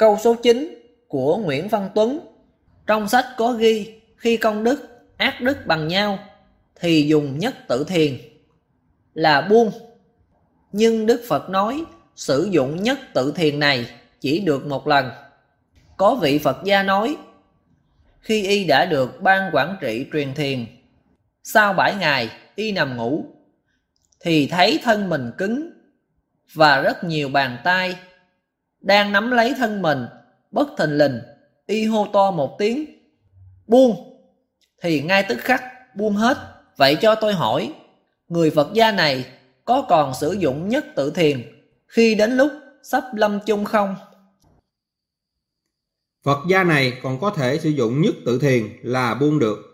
Câu số 9 của Nguyễn Văn Tuấn Trong sách có ghi khi công đức, ác đức bằng nhau thì dùng nhất tự thiền là buông. Nhưng Đức Phật nói sử dụng nhất tự thiền này chỉ được một lần. Có vị Phật gia nói khi y đã được ban quản trị truyền thiền sau bảy ngày y nằm ngủ thì thấy thân mình cứng và rất nhiều bàn tay đang nắm lấy thân mình, bất thình lình, y hô to một tiếng. Buông! Thì ngay tức khắc, buông hết. Vậy cho tôi hỏi, người phật gia này có còn sử dụng nhất tự thiền khi đến lúc sắp lâm chung không? Phật gia này còn có thể sử dụng nhất tự thiền là buông được.